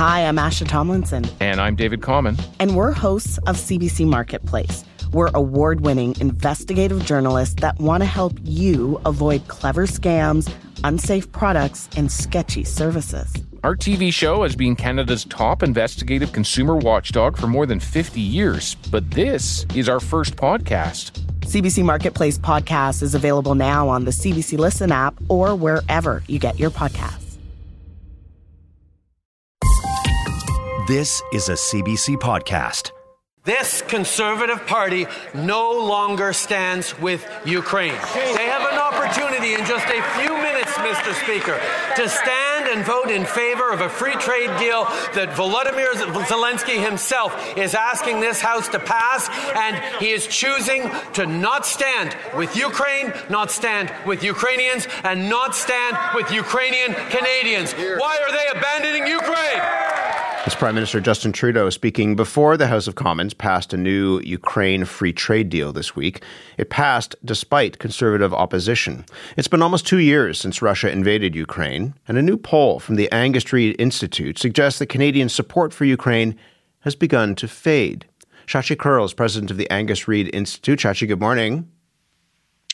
Hi, I'm Asha Tomlinson. And I'm David Common. And we're hosts of CBC Marketplace. We're award winning investigative journalists that want to help you avoid clever scams, unsafe products, and sketchy services. Our TV show has been Canada's top investigative consumer watchdog for more than 50 years, but this is our first podcast. CBC Marketplace podcast is available now on the CBC Listen app or wherever you get your podcasts. This is a CBC podcast. This Conservative Party no longer stands with Ukraine. They have an opportunity in just a few minutes, Mr. Speaker, to stand and vote in favor of a free trade deal that Volodymyr Zelensky himself is asking this House to pass, and he is choosing to not stand with Ukraine, not stand with Ukrainians, and not stand with Ukrainian Canadians. Why are they abandoning Ukraine? As Prime Minister Justin Trudeau speaking before the House of Commons passed a new Ukraine free trade deal this week. It passed despite conservative opposition. It's been almost two years since Russia invaded Ukraine, and a new poll from the Angus Reid Institute suggests that Canadian support for Ukraine has begun to fade. Shachi Kurl is president of the Angus Reid Institute. Shachi, good morning.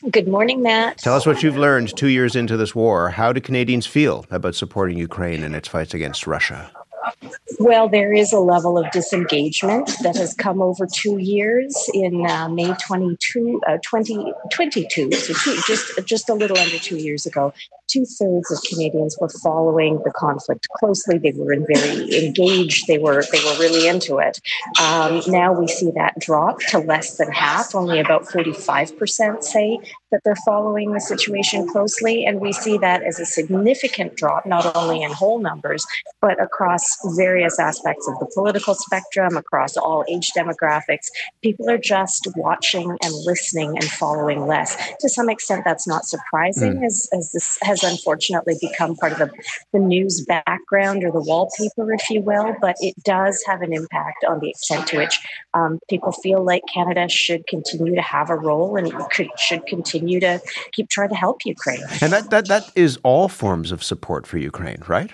Good morning, Matt. Tell us what you've learned two years into this war. How do Canadians feel about supporting Ukraine in its fights against Russia? Well, there is a level of disengagement that has come over two years in uh, May 22, uh, 2022, so two, just, just a little under two years ago two thirds of Canadians were following the conflict closely. They were very engaged. They were they were really into it. Um, now we see that drop to less than half. Only about forty five percent say that they're following the situation closely, and we see that as a significant drop, not only in whole numbers but across various aspects of the political spectrum, across all age demographics. People are just watching and listening and following less. To some extent, that's not surprising, mm. as as this has has unfortunately become part of the, the news background or the wallpaper, if you will, but it does have an impact on the extent to which um, people feel like Canada should continue to have a role and could, should continue to keep trying to help Ukraine. And that, that, that is all forms of support for Ukraine, right?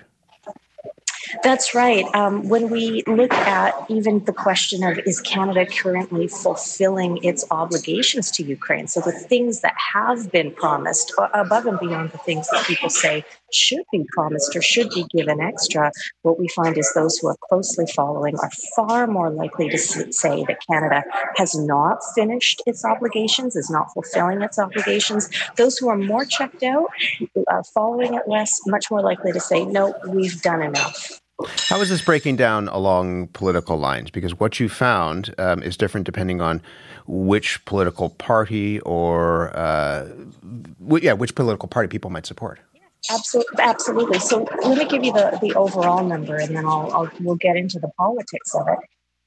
That's right. Um, when we look at even the question of is Canada currently fulfilling its obligations to Ukraine? So the things that have been promised, above and beyond the things that people say should be promised or should be given extra, what we find is those who are closely following are far more likely to say that Canada has not finished its obligations, is not fulfilling its obligations. Those who are more checked out, uh, following it less, much more likely to say, no, we've done enough. How is this breaking down along political lines? Because what you found um, is different depending on which political party or, uh, w- yeah, which political party people might support. Absolutely, absolutely. So let me give you the, the overall number, and then I'll, I'll we'll get into the politics of it.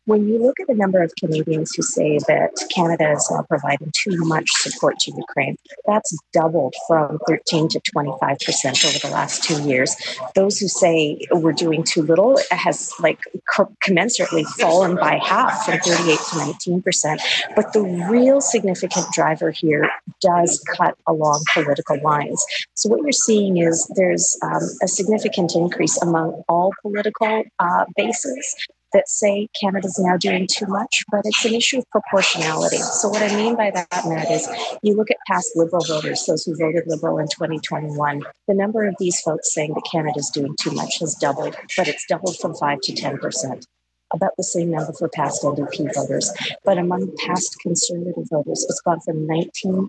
When you look at the number of Canadians who say that Canada is now providing too much support to Ukraine, that's doubled from 13 to 25 percent over the last two years. Those who say we're doing too little has like commensurately fallen by half from 38 to 19 percent. But the real significant driver here does cut along political lines. So what you're seeing is there's um, a significant increase among all political uh, bases that say Canada's now doing too much, but it's an issue of proportionality. So, what I mean by that, Matt, is you look at past Liberal voters, those who voted Liberal in 2021, the number of these folks saying that Canada's doing too much has doubled, but it's doubled from 5 to 10 percent about the same number for past NDP voters. But among past Conservative voters, it's gone from 19%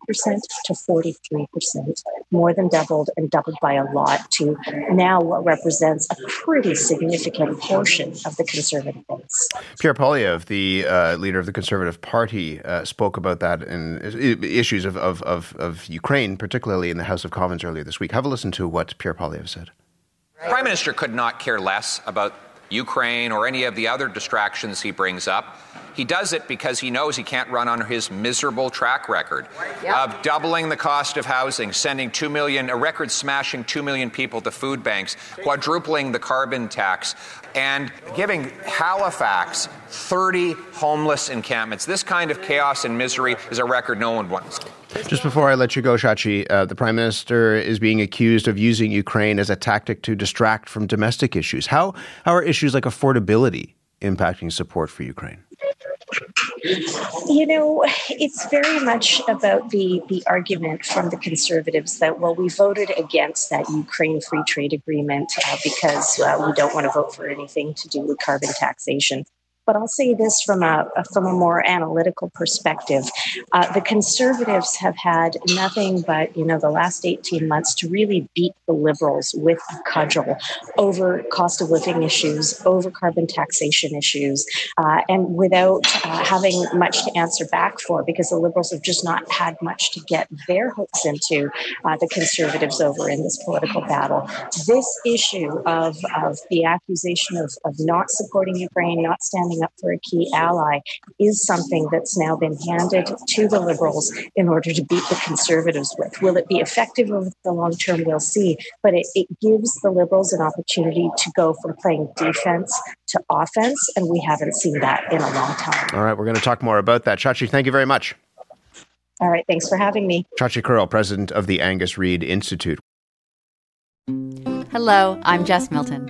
to 43%, more than doubled and doubled by a lot to now what represents a pretty significant portion of the Conservative base. Pierre Poilievre, the uh, leader of the Conservative Party, uh, spoke about that in issues of, of, of, of Ukraine, particularly in the House of Commons earlier this week. Have a listen to what Pierre Poilievre said. Prime Minister could not care less about Ukraine or any of the other distractions he brings up. He does it because he knows he can't run on his miserable track record yep. of doubling the cost of housing, sending 2 million, a record smashing 2 million people to food banks, quadrupling the carbon tax, and giving Halifax 30 homeless encampments. This kind of chaos and misery is a record no one wants. Just before I let you go, Shachi, uh, the Prime Minister is being accused of using Ukraine as a tactic to distract from domestic issues. How, how are issues like affordability impacting support for Ukraine? You know, it's very much about the the argument from the conservatives that well, we voted against that Ukraine free trade agreement uh, because uh, we don't want to vote for anything to do with carbon taxation. But I'll say this from a, from a more analytical perspective. Uh, the conservatives have had nothing but, you know, the last 18 months to really beat the liberals with a cudgel over cost of living issues, over carbon taxation issues, uh, and without uh, having much to answer back for because the liberals have just not had much to get their hooks into uh, the conservatives over in this political battle. This issue of, of the accusation of, of not supporting Ukraine, not standing standing up for a key ally is something that's now been handed to the Liberals in order to beat the Conservatives with. Will it be effective over the long term? We'll see. But it, it gives the Liberals an opportunity to go from playing defense to offense, and we haven't seen that in a long time. All right, we're going to talk more about that. Shachi, thank you very much. All right, thanks for having me. Shachi Kurl, president of the Angus Reid Institute. Hello, I'm Jess Milton.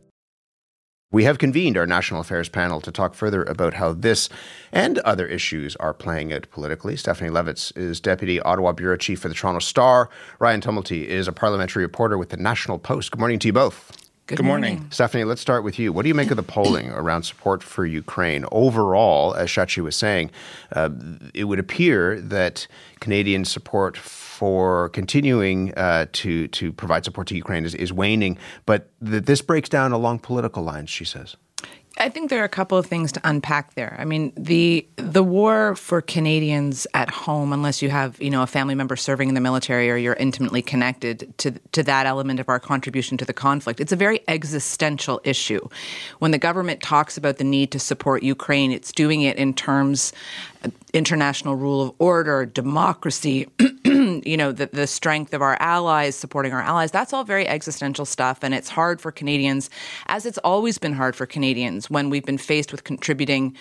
We have convened our national affairs panel to talk further about how this and other issues are playing out politically. Stephanie Levitz is Deputy Ottawa Bureau Chief for the Toronto Star. Ryan Tumilty is a parliamentary reporter with the National Post. Good morning to you both. Good, Good morning. morning. Stephanie, let's start with you. What do you make of the polling around support for Ukraine? Overall, as Shachi was saying, uh, it would appear that Canadian support for continuing uh, to to provide support to Ukraine is, is waning, but that this breaks down along political lines. She says. I think there are a couple of things to unpack there. I mean, the the war for Canadians at home, unless you have you know a family member serving in the military or you're intimately connected to to that element of our contribution to the conflict, it's a very existential issue. When the government talks about the need to support Ukraine, it's doing it in terms uh, international rule of order, democracy, you know, the, the strength of our allies, supporting our allies. That's all very existential stuff. And it's hard for Canadians, as it's always been hard for Canadians when we've been faced with contributing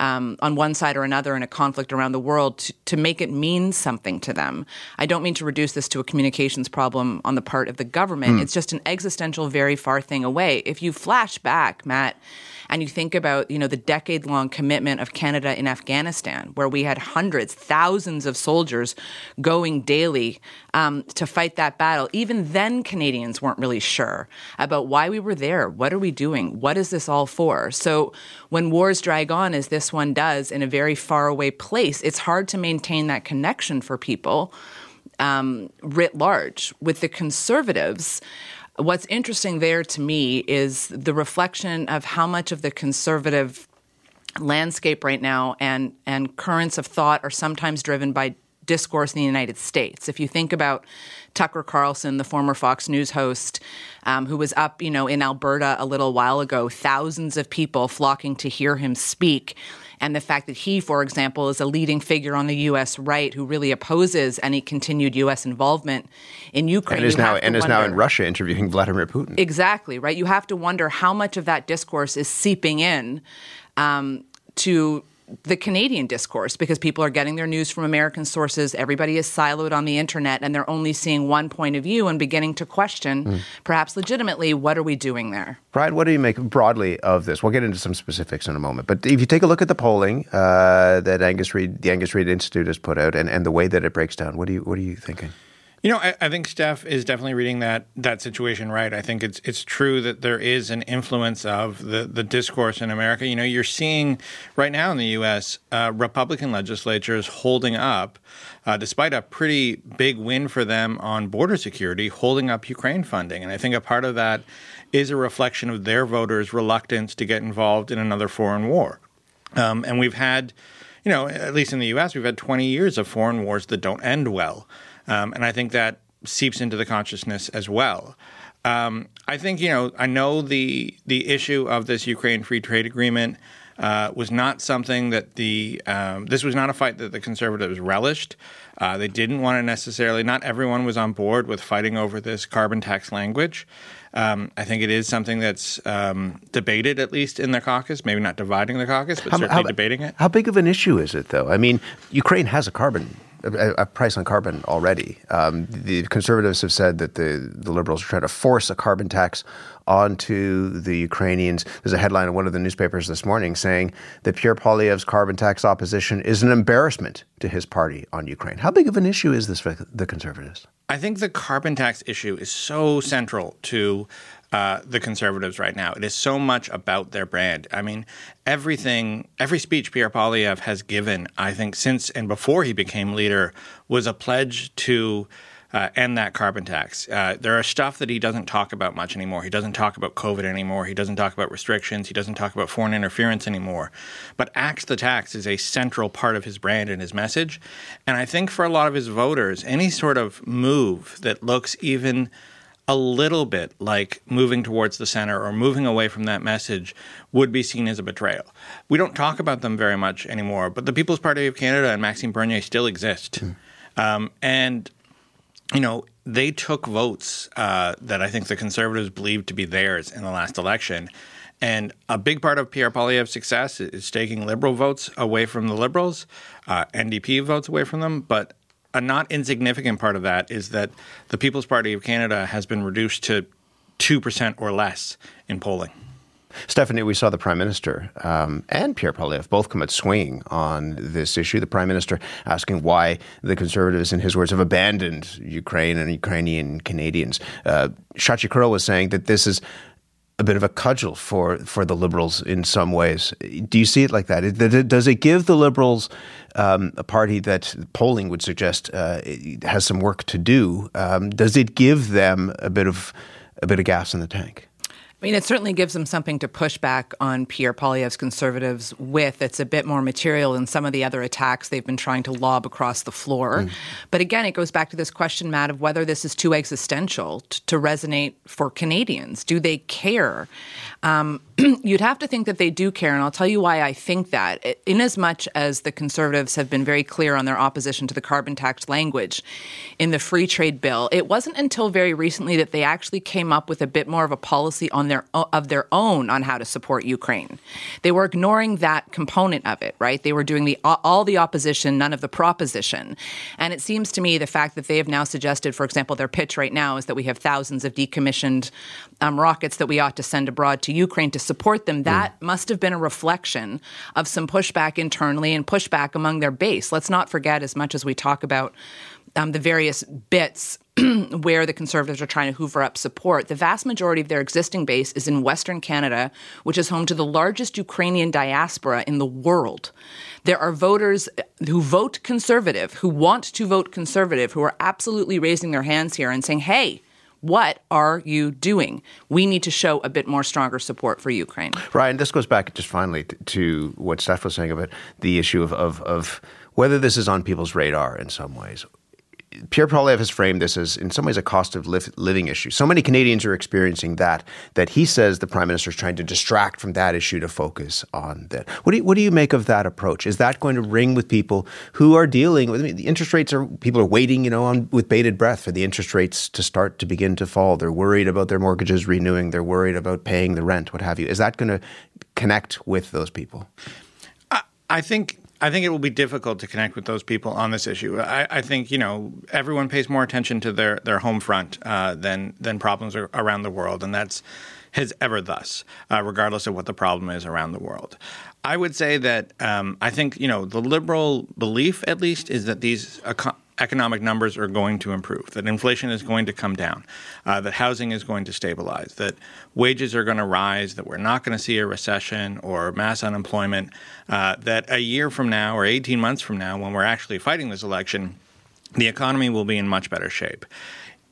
um, on one side or another in a conflict around the world to, to make it mean something to them. I don't mean to reduce this to a communications problem on the part of the government. Mm. It's just an existential, very far thing away. If you flash back, Matt, and you think about, you know, the decade long commitment of Canada in Afghanistan, where we had hundreds, thousands of soldiers going daily um, to fight that battle. Even then, Canadians weren't really sure about why we were there. What are we doing? What is this all for? So when wars drag on, as this one does, in a very far away place, it's hard to maintain that connection for people. Um, writ large. With the conservatives, What's interesting there to me is the reflection of how much of the conservative landscape right now and, and currents of thought are sometimes driven by discourse in the United States. If you think about Tucker Carlson, the former Fox News host, um, who was up, you know, in Alberta a little while ago, thousands of people flocking to hear him speak and the fact that he, for example, is a leading figure on the U.S. right who really opposes any continued U.S. involvement in Ukraine. And is now and is now in Russia interviewing Vladimir Putin. Exactly right. You have to wonder how much of that discourse is seeping in um, to the Canadian discourse because people are getting their news from American sources. Everybody is siloed on the internet and they're only seeing one point of view and beginning to question, mm. perhaps legitimately, what are we doing there? Ryan, what do you make broadly of this? We'll get into some specifics in a moment. But if you take a look at the polling uh, that Angus Reid, the Angus Reid Institute has put out and, and the way that it breaks down, what, do you, what are you thinking? You know, I, I, think Steph is definitely reading that that situation right. I think it's it's true that there is an influence of the the discourse in America. You know, you're seeing right now in the U.S. Uh, Republican legislatures holding up, uh, despite a pretty big win for them on border security, holding up Ukraine funding, and I think a part of that is a reflection of their voters' reluctance to get involved in another foreign war. Um, and we've had, you know, at least in the U.S., we've had 20 years of foreign wars that don't end well. Um, and I think that seeps into the consciousness as well. Um, I think you know I know the the issue of this Ukraine free trade agreement uh, was not something that the um, this was not a fight that the conservatives relished. Uh, they didn't want to necessarily. Not everyone was on board with fighting over this carbon tax language. Um, I think it is something that's um, debated, at least in the caucus. Maybe not dividing the caucus, but how, certainly how, debating it. How big of an issue is it, though? I mean, Ukraine has a carbon a, a price on carbon already. Um, the conservatives have said that the, the liberals are trying to force a carbon tax onto the Ukrainians. There's a headline in one of the newspapers this morning saying that Pierre Poilievre's carbon tax opposition is an embarrassment to his party on Ukraine. How big of an issue is this for the conservatives? I think the carbon tax issue is so central to uh, the conservatives right now. It is so much about their brand. I mean, everything, every speech Pierre Poilievre has given, I think, since and before he became leader, was a pledge to. Uh, end that carbon tax. Uh, there are stuff that he doesn't talk about much anymore. He doesn't talk about COVID anymore. He doesn't talk about restrictions. He doesn't talk about foreign interference anymore. But Axe the Tax is a central part of his brand and his message. And I think for a lot of his voters, any sort of move that looks even a little bit like moving towards the center or moving away from that message would be seen as a betrayal. We don't talk about them very much anymore, but the People's Party of Canada and Maxime Bernier still exist. Mm. Um, and, you know, they took votes uh, that I think the Conservatives believed to be theirs in the last election. And a big part of Pierre Poilievre's success is taking liberal votes away from the liberals, uh, NDP votes away from them. But a not insignificant part of that is that the People's Party of Canada has been reduced to 2% or less in polling. Stephanie, we saw the Prime Minister um, and Pierre Poilievre both come out swinging on this issue. The Prime Minister asking why the Conservatives, in his words, have abandoned Ukraine and Ukrainian Canadians. Uh, was saying that this is a bit of a cudgel for, for the Liberals in some ways. Do you see it like that? Does it give the Liberals um, a party that polling would suggest uh, has some work to do? Um, does it give them a bit of a bit of gas in the tank? I mean, it certainly gives them something to push back on Pierre Poilievre's conservatives with. It's a bit more material than some of the other attacks they've been trying to lob across the floor. Mm. But again, it goes back to this question, Matt, of whether this is too existential t- to resonate for Canadians. Do they care? Um, you'd have to think that they do care, and I'll tell you why I think that. In as much as the Conservatives have been very clear on their opposition to the carbon tax language in the free trade bill, it wasn't until very recently that they actually came up with a bit more of a policy on their of their own on how to support Ukraine. They were ignoring that component of it, right? They were doing the all the opposition, none of the proposition. And it seems to me the fact that they have now suggested, for example, their pitch right now is that we have thousands of decommissioned um, rockets that we ought to send abroad to Ukraine to support them. That mm. must have been a reflection of some pushback internally and pushback among their base. Let's not forget, as much as we talk about um, the various bits where the Conservatives are trying to hoover up support, the vast majority of their existing base is in Western Canada, which is home to the largest Ukrainian diaspora in the world. There are voters who vote conservative, who want to vote conservative, who are absolutely raising their hands here and saying, hey, what are you doing? We need to show a bit more stronger support for Ukraine. Ryan, this goes back just finally to what Steph was saying about the issue of, of, of whether this is on people's radar in some ways Pierre Poilievre has framed this as, in some ways, a cost of living issue. So many Canadians are experiencing that that he says the prime minister is trying to distract from that issue to focus on that. What do you, what do you make of that approach? Is that going to ring with people who are dealing with I mean, the interest rates? Are people are waiting, you know, on with bated breath for the interest rates to start to begin to fall? They're worried about their mortgages renewing. They're worried about paying the rent, what have you. Is that going to connect with those people? I think I think it will be difficult to connect with those people on this issue. I, I think you know everyone pays more attention to their their home front uh, than than problems around the world, and that's has ever thus, uh, regardless of what the problem is around the world. I would say that um, I think you know the liberal belief, at least, is that these economic numbers are going to improve, that inflation is going to come down, uh, that housing is going to stabilize, that wages are going to rise, that we're not going to see a recession or mass unemployment, uh, that a year from now or 18 months from now, when we're actually fighting this election, the economy will be in much better shape.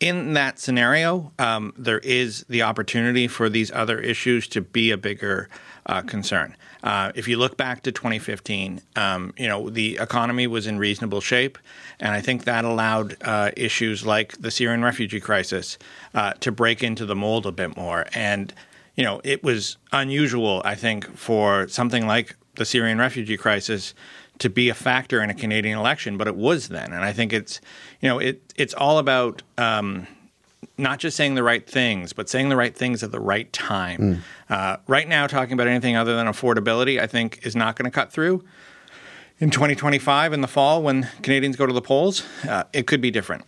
In that scenario, um, there is the opportunity for these other issues to be a bigger uh, concern. Uh, if you look back to 2015, um, you know the economy was in reasonable shape, and I think that allowed uh, issues like the Syrian refugee crisis uh, to break into the mold a bit more. And you know it was unusual, I think, for something like the Syrian refugee crisis to be a factor in a Canadian election, but it was then. And I think it's, you know, it it's all about um, not just saying the right things, but saying the right things at the right time. Mm. Uh, right now, talking about anything other than affordability, I think, is not going to cut through. In 2025, in the fall, when Canadians go to the polls, uh, it could be different.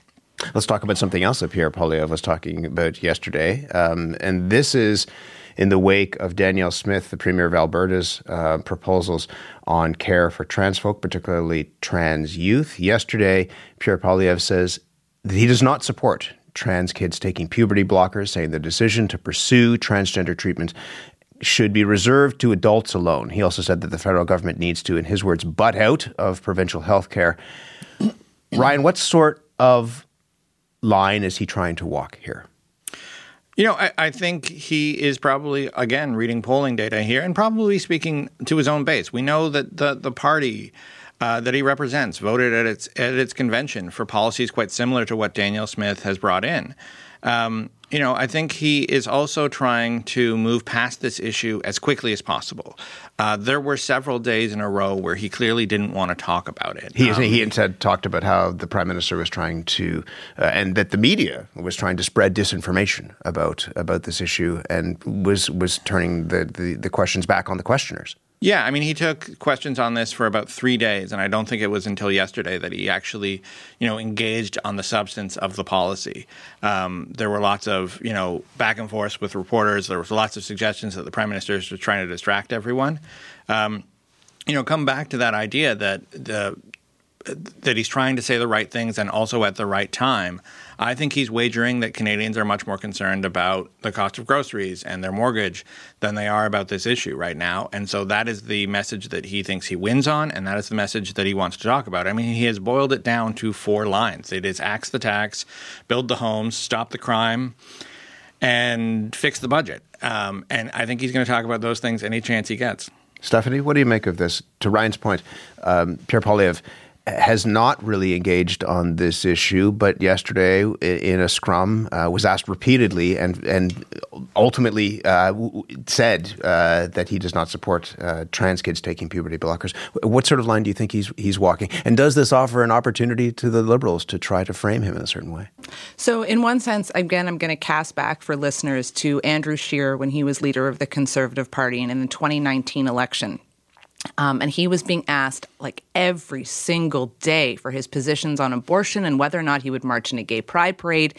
Let's talk about something else that Pierre Poilievre was talking about yesterday. Um, and this is in the wake of Danielle Smith, the Premier of Alberta's uh, proposals on care for trans folk, particularly trans youth. Yesterday, Pierre Poilievre says that he does not support trans kids taking puberty blockers, saying the decision to pursue transgender treatment should be reserved to adults alone. He also said that the federal government needs to, in his words, butt out of provincial health care. Ryan, what sort of line is he trying to walk here? You know, I, I, think he is probably, again, reading polling data here and probably speaking to his own base. We know that the, the party uh, that he represents voted at its, at its convention for policies quite similar to what Danielle Smith has brought in. Um, you know, I think he is also trying to move past this issue as quickly as possible. Uh, there were several days in a row where he clearly didn't want to talk about it. He, um, he instead talked about how the prime minister was trying to, uh, and that the media was trying to spread disinformation about about this issue, and was was turning the, the, the questions back on the questioners. Yeah, I mean, he took questions on this for about three days, and I don't think it was until yesterday that he actually, you know, engaged on the substance of the policy. Um, there were lots of, you know, back and forth with reporters. There was lots of suggestions that the prime minister was trying to distract everyone. Um, you know, come back to that idea that the that he's trying to say the right things and also at the right time. I think he's wagering that Canadians are much more concerned about the cost of groceries and their mortgage than they are about this issue right now. And so that is the message that he thinks he wins on, and that is the message that he wants to talk about. I mean, he has boiled it down to four lines it is axe the tax, build the homes, stop the crime, and fix the budget. Um, and I think he's going to talk about those things any chance he gets. Stephanie, what do you make of this? To Ryan's point, um, Pierre Poilievre has not really engaged on this issue, but yesterday in a scrum uh, was asked repeatedly and and ultimately uh, said uh, that he does not support uh, trans kids taking puberty blockers. What sort of line do you think he's he's walking? And does this offer an opportunity to the Liberals to try to frame him in a certain way? So, in one sense, again, I'm going to cast back for listeners to Andrew Scheer when he was leader of the Conservative Party and in the 2019 election. Um, and he was being asked like every single day for his positions on abortion and whether or not he would march in a gay pride parade.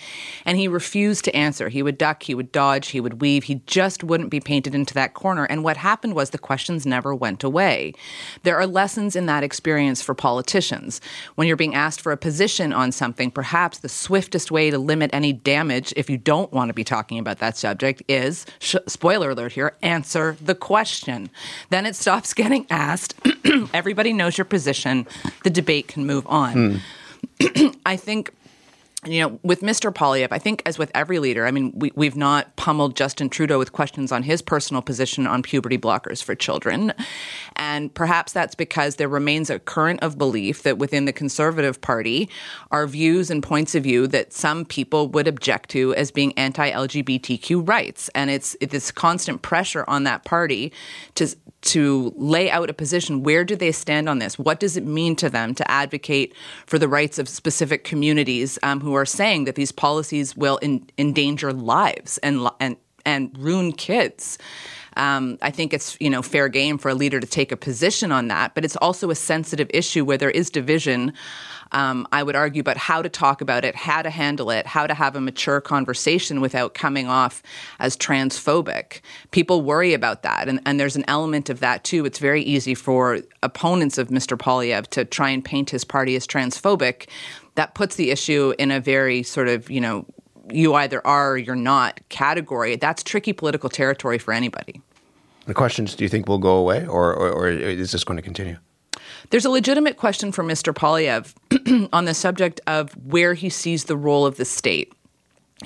And he refused to answer. He would duck, he would dodge, he would weave. He just wouldn't be painted into that corner. And what happened was the questions never went away. There are lessons in that experience for politicians. When you're being asked for a position on something, perhaps the swiftest way to limit any damage if you don't want to be talking about that subject is, sh- spoiler alert here, answer the question. Then it stops getting asked. Everybody knows your position. The debate can move on. Mm. I think you know, with Mr. Poilievre, I think as with every leader, I mean, we, we've not pummeled Justin Trudeau with questions on his personal position on puberty blockers for children. And perhaps that's because there remains a current of belief that within the Conservative Party are views and points of view that some people would object to as being anti LGBTQ rights. And it's, it's this constant pressure on that party to, to lay out a position. Where do they stand on this? What does it mean to them to advocate for the rights of specific communities um, who are saying that these policies will in, endanger lives and and and ruin kids? Um, I think it's you know fair game for a leader to take a position on that, but it's also a sensitive issue where there is division. Um, I would argue about how to talk about it, how to handle it, how to have a mature conversation without coming off as transphobic. People worry about that, and, and there's an element of that too. It's very easy for opponents of Mr. Poilievre to try and paint his party as transphobic. That puts the issue in a very sort of you know you either are or you're not category. That's tricky political territory for anybody. The questions, do you think will go away, or, or, or is this going to continue? There's a legitimate question for Mr. Poilievre on the subject of where he sees the role of the state.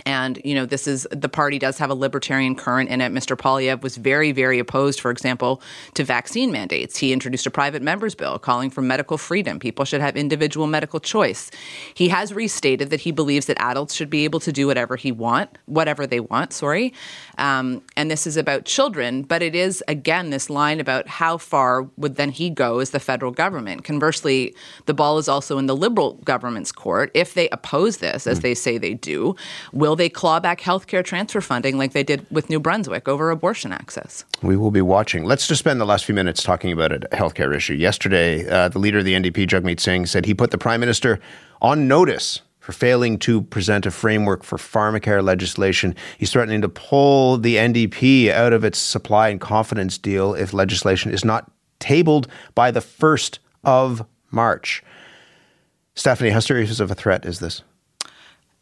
And, you know, this is the party does have a libertarian current in it. Mr. Poilievre was very, very opposed, for example, to vaccine mandates. He introduced a private members bill calling for medical freedom. People should have individual medical choice. He has restated that he believes that adults should be able to do whatever he want, whatever they want, sorry. Um, and this is about children, but it is, again, this line about how far would then he go as the federal government. Conversely, the ball is also in the liberal government's court. If they oppose this, as mm. they say they do, Will they claw back healthcare transfer funding like they did with New Brunswick over abortion access? We will be watching. Let's just spend the last few minutes talking about a healthcare issue. Yesterday, uh, the leader of the NDP, Jagmeet Singh, said he put the Prime Minister on notice for failing to present a framework for pharmacare legislation. He's threatening to pull the NDP out of its supply and confidence deal if legislation is not tabled by the 1st of March. Stephanie, how serious of a threat is this?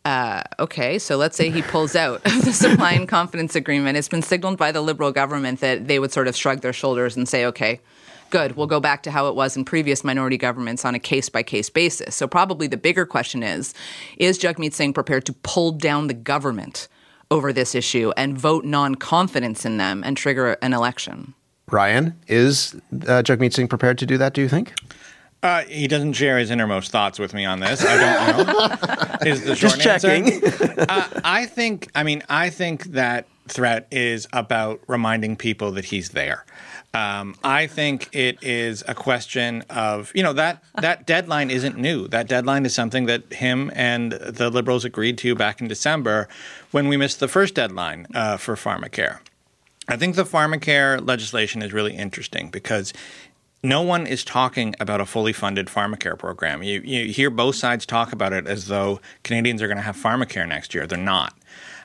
Uh, okay, so let's say he pulls out of the supply and confidence agreement. It's been signaled by the Liberal government that they would sort of shrug their shoulders and say, okay, good, we'll go back to how it was in previous minority governments on a case by case basis. So, probably the bigger question is Is Jagmeet Singh prepared to pull down the government over this issue and vote non confidence in them and trigger an election? Ryan, is uh, Jagmeet Singh prepared to do that, do you think? Uh, he doesn't share his innermost thoughts with me on this. I don't know. is the short Just checking. uh, I think. I mean, I think that threat is about reminding people that he's there. Um, I think it is a question of you know that that deadline isn't new. That deadline is something that him and the Liberals agreed to back in December when we missed the first deadline uh, for pharmacare. I think the pharmacare legislation is really interesting because no one is talking about a fully funded pharmacare program. You, you hear both sides talk about it as though Canadians are going to have pharmacare next year. They're not.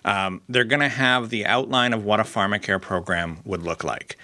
Um, they're going to have the outline of what a pharmacare program would look like.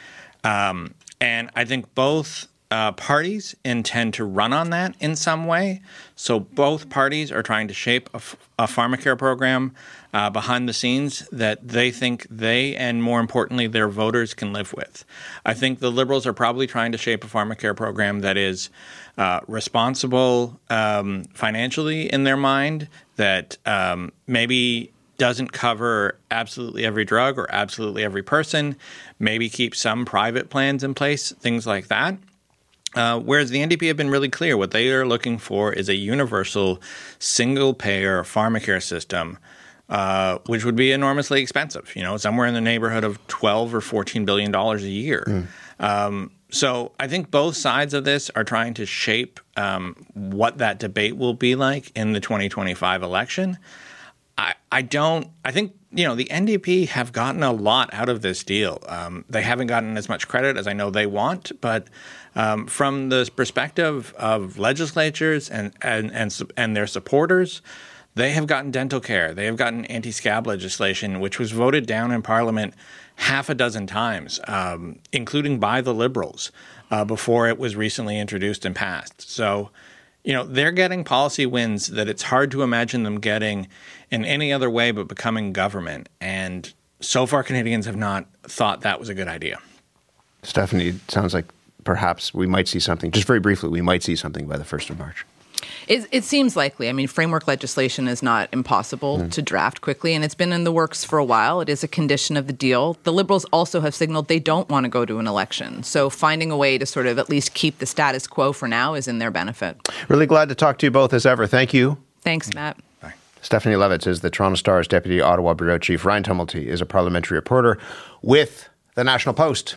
Um, and I think both uh, parties intend to run on that in some way. So both parties are trying to shape a, f- a pharmacare program uh, behind the scenes that they think they and more importantly their voters can live with. I think the Liberals are probably trying to shape a pharmacare program that is uh, responsible um, financially in their mind, that um, maybe doesn't cover absolutely every drug or absolutely every person, maybe keep some private plans in place, things like that. Uh, whereas the NDP have been really clear, what they are looking for is a universal, single payer pharmacare system uh, which would be enormously expensive. You know, somewhere in the neighborhood of twelve or fourteen billion dollars a year. Mm. Um, so I think both sides of this are trying to shape um, what that debate will be like in the 2025 election. I, I don't. I think you know the NDP have gotten a lot out of this deal. Um, they haven't gotten as much credit as I know they want, but um, from the perspective of legislatures and and and, and their supporters. They have gotten dental care. They have gotten anti scab legislation, which was voted down in Parliament half a dozen times, um, including by the Liberals, uh, before it was recently introduced and passed. So, you know, they're getting policy wins that it's hard to imagine them getting in any other way but becoming government. And so far, Canadians have not thought that was a good idea. Stephanie, sounds like perhaps we might see something, just very briefly, we might see something by the 1st of March. It, it, seems likely. I mean, framework legislation is not impossible mm. to draft quickly, and it's been in the works for a while. It is a condition of the deal. The Liberals also have signaled they don't want to go to an election. So finding a way to sort of at least keep the status quo for now is in their benefit. Really glad to talk to you both as ever. Thank you. Thanks, Matt. Bye. Stephanie Levitz is the Toronto Star's Deputy Ottawa Bureau Chief. Ryan Tumilty is a parliamentary reporter with the National Post.